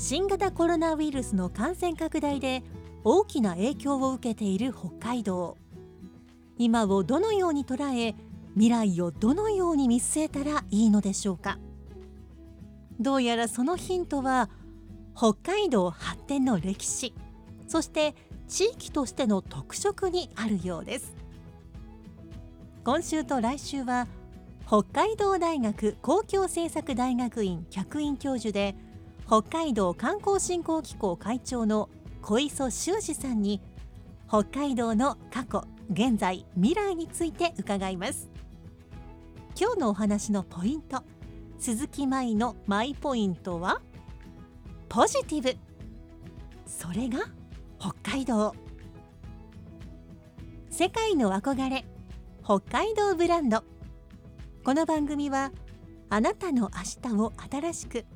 新型コロナウイルスの感染拡大で大きな影響を受けている北海道。今をどのように捉え未来をどのように見据えたらいいのでしょうか。どうやらそのヒントは北海道発展の歴史そして地域としての特色にあるようです。今週と来週は北海道大学公共政策大学院客員教授で北海道観光振興機構会長の小磯修二さんに北海道の過去現在未来について伺います。今日のお話のポイント鈴木舞のマイポイントはポジティブ。それが北海道。世界の憧れ。北海道ブランド。この番組はあなたの明日を新しく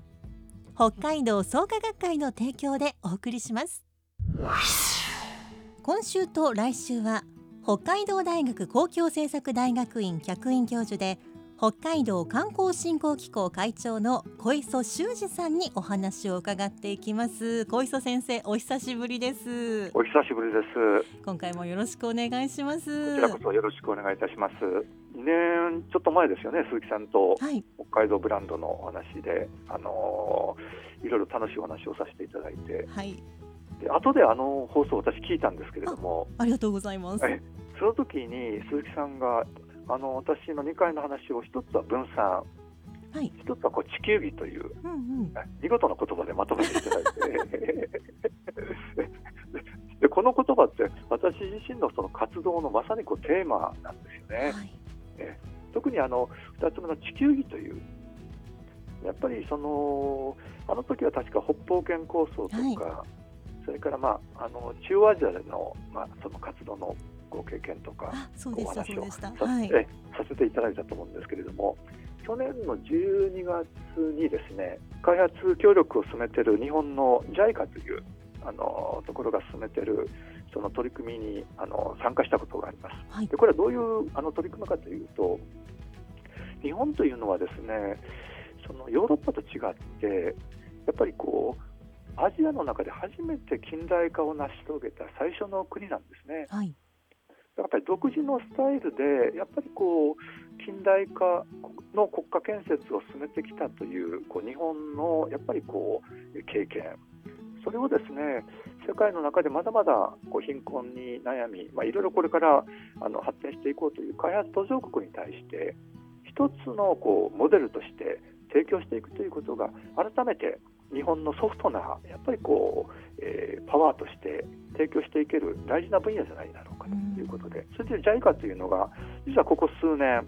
北海道創価学会の提供でお送りします。今週と来週は北海道大学公共政策大学院客員教授で北海道観光振興機構会長の小磯修二さんにお話を伺っていきます。小磯先生お久しぶりです。お久しぶりです。今回もよろしくお願いします。こちらこそよろしくお願いいたします。2年ちょっと前ですよね、鈴木さんとはい。北海道ブランドのお話で、あのーいろいろ楽しいお話をさせていただいて、はい。で後であの放送を私聞いたんですけれども、ありがとうございます。え。その時に鈴木さんがあの私の2回の話を一つは分散、はい。一つはこう地球儀といううんうん。見事な言葉でまとめていただいて。でこの言葉って私自身のその活動のまさにこうテーマなんですよね。はい。特にあの2つ目の地球儀というやっぱりそのあの時は確か北方圏構想とか、はそれから、まあ、あの中央アジアでの,、まあその活動のご経験とかお話をさ,、はいえさせていただいたと思うんですけれども去年の12月にですね開発協力を進めている日本の JICA というあのところが進めているその取り組みにあの参加したことがあります。はいでこれはどういうあの取り組みかというと日本というのはですねそのヨーロッパと違ってやっぱりこうアジアの中で初めて近代化を成し遂げた最初の国なんですね。はいやっぱり独自のスタイルでやっぱりこう近代化の国家建設を進めてきたというこう日本のやっぱりこう経験。それをですね世界の中でまだまだこう貧困に悩み、まあ、いろいろこれからあの発展していこうという開発途上国に対して一つのこうモデルとして提供していくということが改めて日本のソフトなやっぱりこう、えーパワーとして提供していける大事な分野じゃないだろうかということで、それで JICA というのが実はここ数年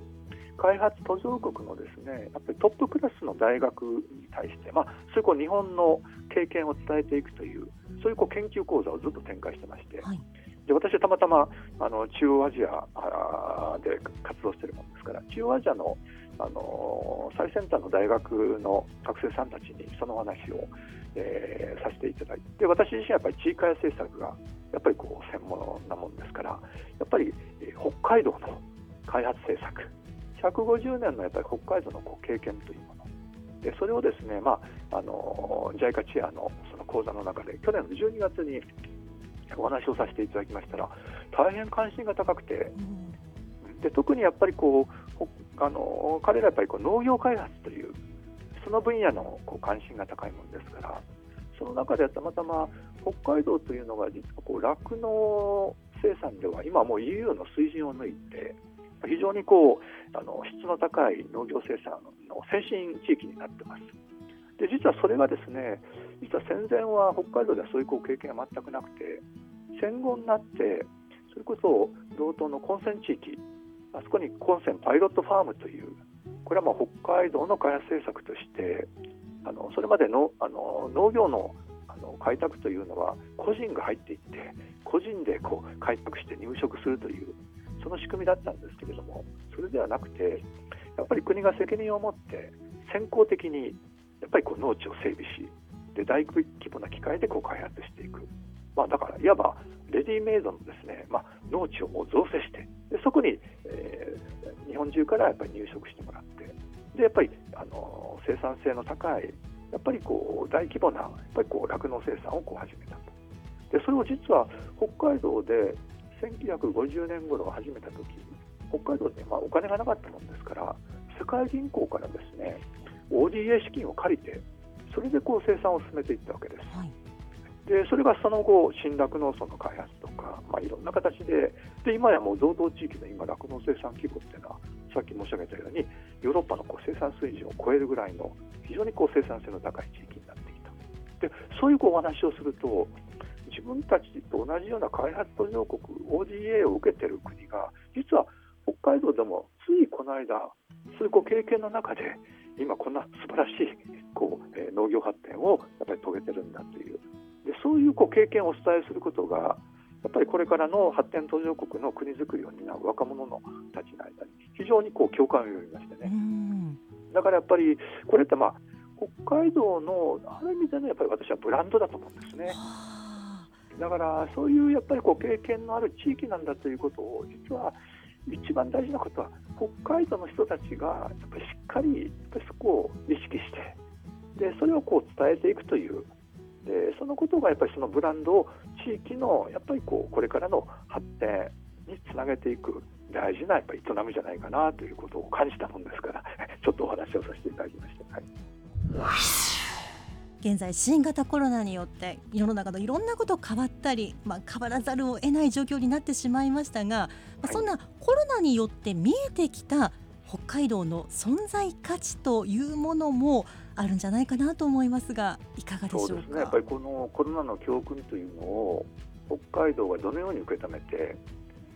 開発途上国のですねやっぱりトップクラスの大学に対して、まあ、そういうこう日本の経験を伝えていくというそういうこう研究講座をずっと展開してまして、はい。で私はたまたまあの中央アジアで活動しているものですから中央アジアの、あのー最先端の大学の学生さんたちにそのお話を、えーさせていただいてで私自身はやっぱり地域開発政策がやっぱりこう専門なもんですからやっぱり、えー北海道の開発政策150年のやっぱり北海道のこう経験というものでそれをですね、まああの JICA チェアのその講座の中で去年の12月にお話をさせていただきましたら大変関心が高くてうん。で特にやっぱりこうほあの彼らやっぱりこう農業開発というその分野のこう関心が高いものですからその中でたまたま北海道というのが実はこう酪農生産では今もう EU の水準を抜いて非常にこうあの質の高い農業生産の先進地域になってます。で実はそれがですね実は戦前は北海道ではそういうこう経験が全くなくて戦後になってそれこそ道東の混戦地域あそこに混戦パイロットファームというこれはまあ北海道の開発政策としてあのそれまでのあの農業のあの開拓というのは個人が入っていって個人でこう開拓して入植するというその仕組みだったんですけれどもそれではなくてやっぱり国が責任を持って先行的にやっぱりこう農地を整備しで大規模な機械でこう開発していく、まあ、だからいわばレディメイドのですね、まあ、農地をもう造成してでそこに、えー、日本中からやっぱり入植してもらってでやっぱりあの生産性の高いやっぱりこう大規模なやっぱりこう酪農生産をこう始めたとでそれを実は北海道で1950年頃始めた時北海道で、まあ、お金がなかったもんですから世界銀行からですね ODA 資金を借りてそれでこう生産を進めていったわけです。はいでそれがその後、新酪農村の開発とか、まあ、いろんな形で。で今やもう道東地域の今酪農生産規模っていうのはさっき申し上げたようにヨーロッパのこう生産水準を超えるぐらいの非常にこう生産性の高い地域になってきた。でそういうこうお話をすると自分たちと同じような開発途上国 ODA を受けてる国が実は北海道でもついこの間そういうこう経験の中で今こんな素晴らしいこう、えー、農業発展をやっぱり遂げてるんだという。でそういうこう経験をお伝えすることがやっぱりこれからの発展途上国の国づくりを担う若者のたちの間に非常にこう共感を呼びましてね。だからやっぱりこれってまあ北海道のある意味でのやっぱり私はブランドだと思うんですね。だからそういうやっぱりこう経験のある地域なんだということを実は一番大事なことは北海道の人たちがやっぱりしっかりやっぱりそこを意識してでそれをこう伝えていくというでそのことがやっぱりそのブランドを地域のやっぱりこうこれからの発展につなげていく大事なやっぱり営みじゃないかなということを感じたもんですから ちょっとお話をさせていただきました。はい現在新型コロナによって世の中のいろんなこと変わったり、まあ、変わらざるを得ない状況になってしまいましたが、まあ、そんなコロナによって見えてきた北海道の存在価値というものもあるんじゃないかなと思いますがいかがでしょうそうですねやっぱりこのコロナの教訓というのを北海道がどのように受け止めて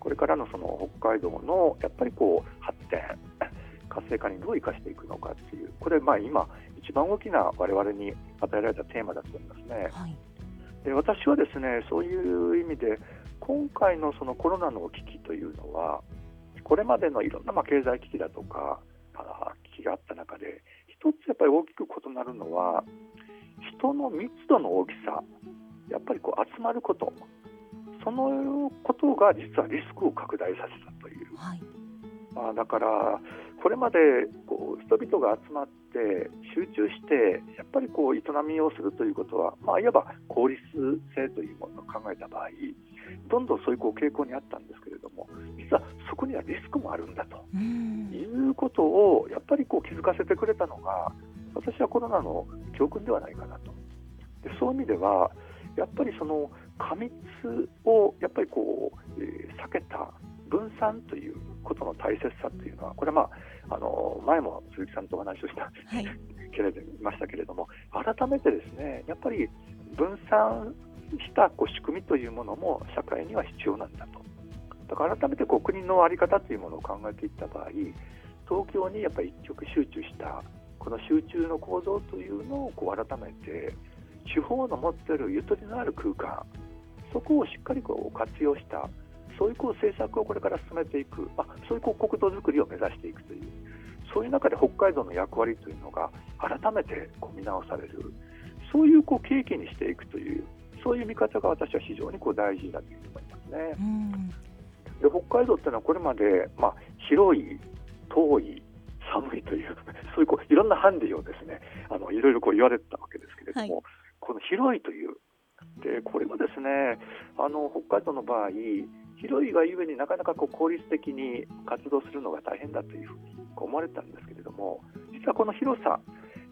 これからのその北海道のやっぱりこう発展活性化にどう生かしていくのかっていうこれまあ今一番大きな我々に与えられたテーマだと思いますね。はい、で私はですねそういう意味で今回のそのコロナの危機というのはこれまでのいろんなまあ経済危機だとか危機があった中で一つやっぱり大きく異なるのは人の密度の大きさやっぱりこう集まることそのことが実はリスクを拡大させたという、はい、まあ、だからこれまでこう人々が集まって集中してやっぱりこう営みをするということは、まあ、いわば効率性というものを考えた場合どんどんそういうこう傾向にあったんですけれどもいうことをやっぱりこう気づかせてくれたのが私はコロナの教訓ではないかなと。でそういう意味ではやっぱりその過密をやっぱりこう、えー、避けた分散ということの大切さというのはこれは、まあ、あの前も鈴木さんとお話をした、はい、けれどましたけれども改めてですねやっぱり分散したこう仕組みというものも社会には必要なんだとだから改めてこう国の在り方というものを考えていった場合東京にやっぱり一極集中したこの集中の構造というのをこう改めて地方の持っているゆとりのある空間そこをしっかりこう活用したそういうこう政策をこれから進めていく、まあ、そういうこう国土づくりを目指していくというそういう中で北海道の役割というのが改めてこう見直されるそういうこう契機にしていくというそういう見方が私は非常にこう大事だと思いますね。で北海道っていうのはこれまで、まあ、広い遠い寒いという そういうこういろんなハンディをですね。あのいろいろこう言われてたわけですけれども、はい、この広いというでこれはですねあの北海道の場合広いがゆえになかなかこう効率的に活動するのが大変だというふうに思われたんですけれども実はこの広さ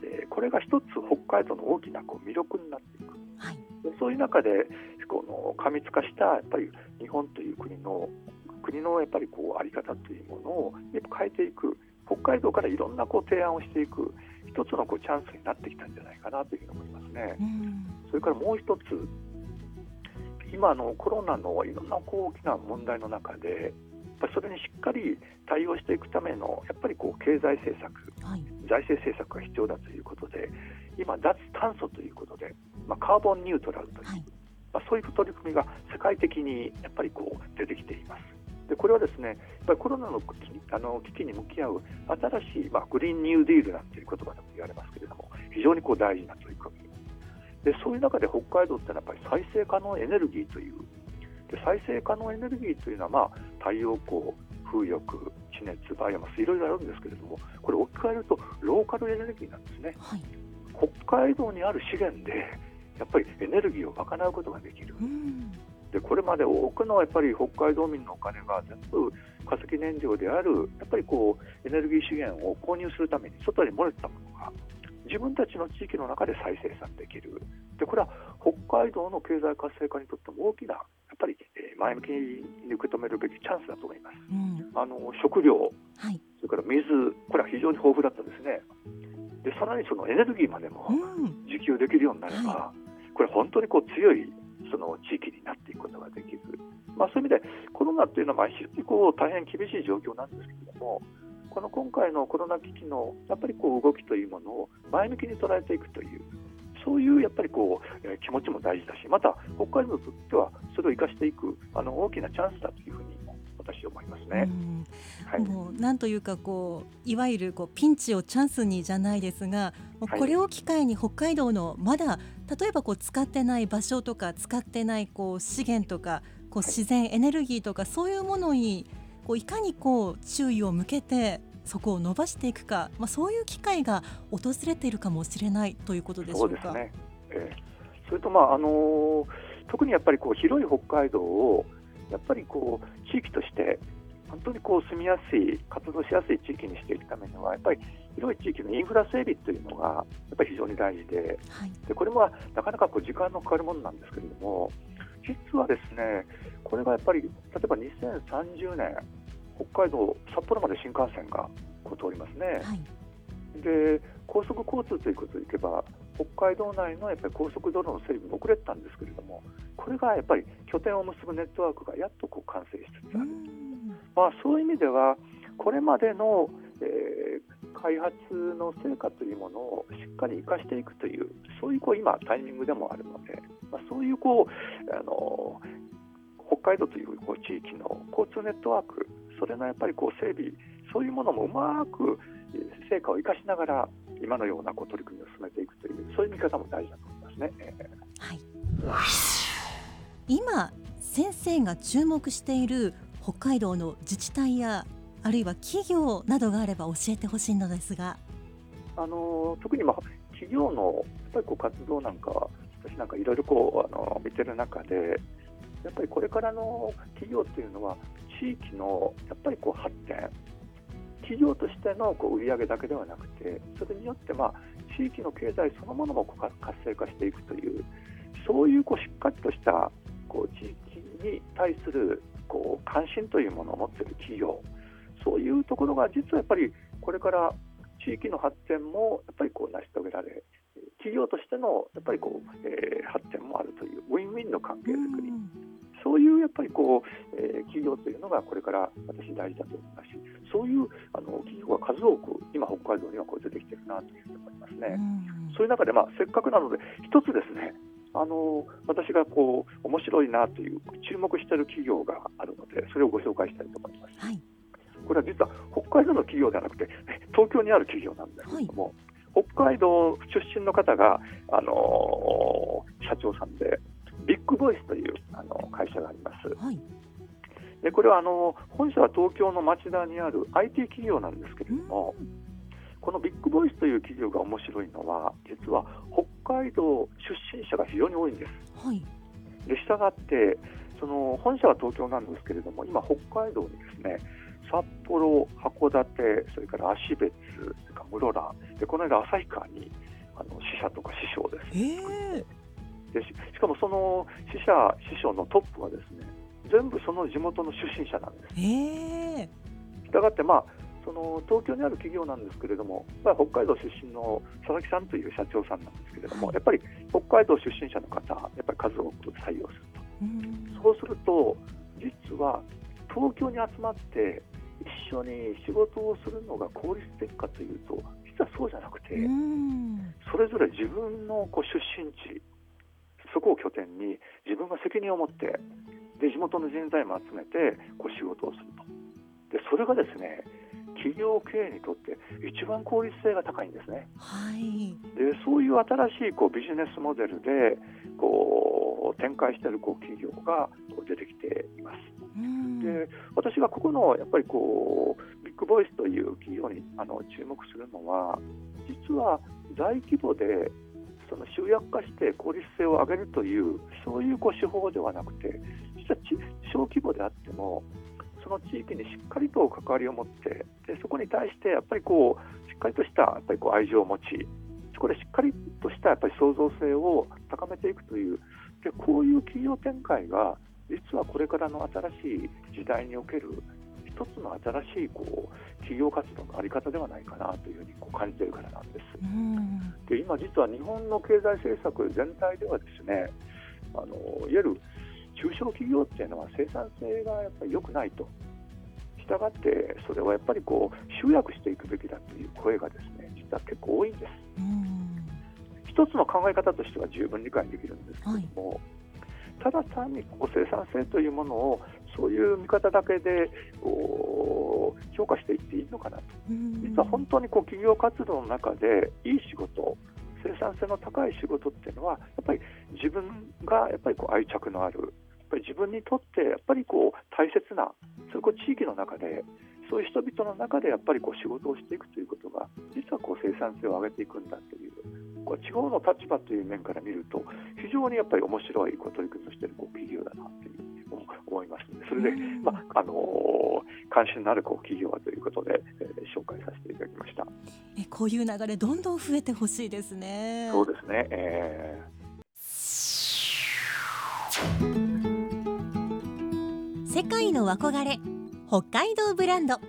えーこれが一つ北海道の大きなこう魅力になっていく。はい。でそういう中でこの過密化したやっぱり日本という国の国のやっぱりこうあり方というものをやっぱ変えていく北海道からいろんなこう提案をしていく一つのこうチャンスになってきたんじゃないかなというふうに思いますね。うんそれからもう一つ今のコロナのいろんなこう大きな問題の中でやっぱりそれにしっかり対応していくためのやっぱりこう経済政策はい財政政策が必要だということで今脱炭素ということで、まあ、カーボンニュートラルというはいまあ、そういう取り組みが世界的にやっぱりこう出てきています。でこれはですねやっぱりコロナの危機あの危機に向き合う新しい、まあ、グリーンニューディールなんていう言葉でも言われますけれども非常にこう大事な取り組み。でそういう中で北海道ってのはやっぱり再生可能エネルギーというで再生可能エネルギーというのは、まあ、太陽光風力地熱バイオマスいろいろあるんですけれどもこれ置き換えるとローカルエネルギーなんですね。はい。北海道にある資源でやっぱりエネルギーを賄うことができる。うん。でこれまで多くのやっぱり北海道民のお金が全部化石燃料であるやっぱりこうエネルギー資源を購入するために外に漏れてたものが自分たちの地域の中で再生産できる。でこれは北海道の経済活性化にとっても大きなやっぱりえー前向きに受け止めるべきチャンスだと思います。うん。あの食料はい。それから水これは非常に豊富だったですね。でさらにそのエネルギーまでもうん。自給できるようになれば、これ本当にこう強いその地域になっていくことができる、まあ、そういう意味でコロナっていうのはまあ非常にこう大変厳しい状況なんですけれどもこの今回のコロナ危機のやっぱりこう動きというものを前向きに捉えていくというそういうやっぱりこう、えー気持ちも大事だしまた北海道にとってはそれを生かしていくあの大きなチャンスだというふうに私は思いますね。うん。はい。もうなんというかこういわゆるこうピンチをチャンスにじゃないですがこれを機会に北海道のまだ例えばこう使ってない場所とか使ってないこう資源とかこう自然エネルギーとかそういうものにこういかにこう注意を向けてそこを伸ばしていくか、まあ、そういう機会が訪れているかもしれないということでしょそう。ですね、えーそれと、まああのー特にやっぱりこう広い北海道をやっぱりこう地域として本当にこう住みやすい活動しやすい地域にしていくためにはやっぱり広い地域のインフラ整備というのがやっぱり非常に大事ではい。でこれはなかなかこう時間のかかるものなんですけれども実はですねこれがやっぱり例えば2030年北海道札幌まで新幹線がこう通りますね。はい。で高速交通ということでいけば北海道内のやっぱり高速道路の整備も遅れてたんですけれどもこれがやっぱり拠点を結ぶネットワークがやっとこう完成しつつうある、ん。まあ、そういう意味ではこれまでの、えー開発の成果というものをしっかり生かしていくというそういうこう今タイミングでもあるので、まあ、そういうこうあの北海道というこう地域の交通ネットワークそれのやっぱりこう整備そういうものもうまくえー成果を生かしながら今のようなこう取り組みを進めていくというそういう見方も大事だと思いますね。はい、今先生が注目している北海道の自治体やあるいは企業などがあれば教えてほしいのですが、あの特にまあ企業のやっぱりこう活動なんかは私なんかいろいろこうあの見てる中でやっぱりこれからの企業っていうのは地域のやっぱりこう発展。企業としてのこう売り上げだけではなくてそれによってまあ地域の経済そのものもこう活性化していくというそういうこうしっかりとしたこう地域に対するこう関心というものを持っている企業そういうところが実はやっぱりこれから地域の発展もやっぱりこう成し遂げられ企業としてのやっぱりこう、えー発展もあるというウィンウィンの関係づくり。そういうやっぱりこう、えー企業というのがこれから私大事だと思いますしそういうあの企業が数多く今北海道にはこう出てきてるなというふうに思いますね。そういう中で、まあ、せっかくなので、一つですね、あの私がこう面白いなという注目している企業があるので、それをご紹介したいと思います。はい、これは実は北海道の企業ではなくて、東京にある企業なんですけれども、北海道出身の方が、あの社長さんで、ビッグボイスというあの会社があります。はい、でこれはあの本社は東京の町田にある IT 企業なんですけれども、このビッグボイスという企業が面白いのは、実は北海道出身者が非常に多いんです。はい、でしたがって、その本社は東京なんですけれども、今、北海道にですね札幌、函館、それから芦別、それから室蘭でこの間旭川にあの支社とか師匠です。え。でししかもその支社師匠のトップはですね全部その地元の出身者なんです。したがって、まあ、その東京にある企業なんですけれども、まあ、北海道出身の佐々木さんという社長さんなんですけれども、はい。やっぱり北海道出身者の方、やっぱり数多く採用するうん。と、そうすると、実は東京に集まって、一緒に仕事をするのが効率的かというと、実はそうじゃなくて、うんそれぞれ自分のこう出身地、そこを拠点に自分が責任を持って、で地元の人材も集めてこう仕事をすると。でそれがですね企業経営にとって一番効率性が高いんですね。はいでそういう新しいこうビジネスモデルでこう展開しているこう企業がこう出てきています。で私がここのやっぱりこうビッグボイスという企業にあの注目するのは実は大規模でその集約化して効率性を上げるというそういうこう手法ではなくて実は小規模であってもその地域にしっかりと関わりを持ってでそこに対してやっぱりこうしっかりとしたやっぱりこう愛情を持ちそこでしっかりとしたやっぱり創造性を高めていくというでこういう企業展開が実はこれからの新しい時代における一つの新しいこう企業活動の在り方ではないかなというふうにこう感じているからなんです。うんで今、実は日本の経済政策全体ではですねあのいわゆる中小企業っていうのは生産性がやっぱり良くないと。したがってそれはやっぱりこう集約していくべきだという声がですね実は結構多いんです。うん一つの考え方としては十分理解できるんですけれども、ただ単にこう生産性というものをそういう見方だけで評価していっていいのかなと。うん。実は本当にこう企業活動の中でいい仕事生産性の高い仕事っていうのはやっぱり自分がやっぱりこう愛着のあるやっぱり自分にとってやっぱりこう大切なそういうこう地域の中でそういう人々の中でやっぱりこう仕事をしていくということが実はこう生産性を上げていくんだというこう地方の立場という面から見ると非常にやっぱり面白いこう取り組みをしているこう企業だなというふうに思思います。のでそれで、うん。まああのー関心のあるこう企業はということで、えー紹介させていただきました。えこういう流れどんどん増えてほしいですね。そうですね、え世界の憧れ北海道ブランド。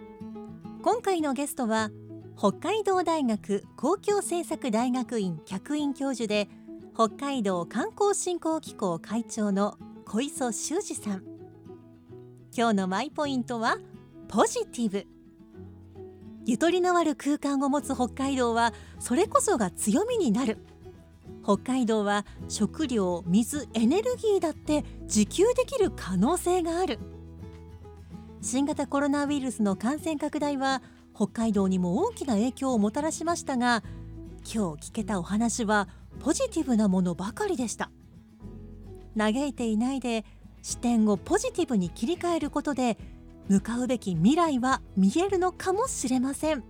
今回のゲストは北海道大学公共政策大学院客員教授で北海道観光振興機構会長の小磯修二さん。今日のマイポイントはポジティブ。ゆとりのある空間を持つ北海道はそれこそが強みになる。北海道は食料水エネルギーだって自給できる可能性がある。新型コロナウイルスの感染拡大は北海道にも大きな影響をもたらしましたが今日聞けたお話はポジティブなものばかりでした。嘆いていないで視点をポジティブに切り替えることで向かうべき未来は見えるのかもしれません。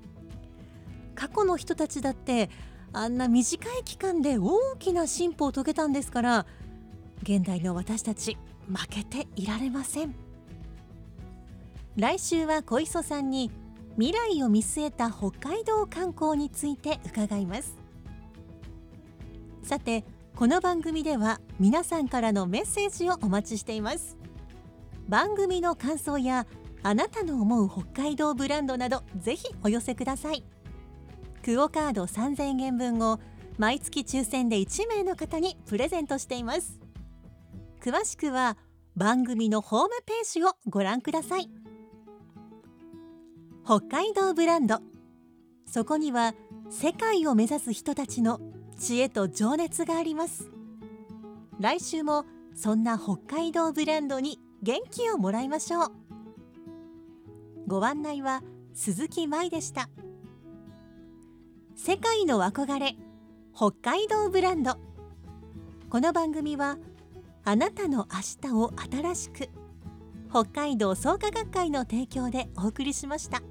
過去の人たちだってあんな短い期間で大きな進歩を遂げたんですから現代の私たち負けていられません。来週は小磯さんに未来を見据えた北海道観光について伺います。さてこの番組では皆さんからのメッセージをお待ちしています。番組の感想やあなたの思う北海道ブランドなどぜひお寄せください。クオカード3000円分を毎月抽選で1名の方にプレゼントしています。詳しくは番組のホームページをご覧ください。北海道ブランド。そこには世界を目指す人たちの知恵と情熱があります。来週もそんな北海道ブランドに元気をもらいましょう。ご案内は鈴木舞でした。世界の憧れ北海道ブランド。この番組はあなたの明日を新しく北海道創価学会の提供でお送りしました。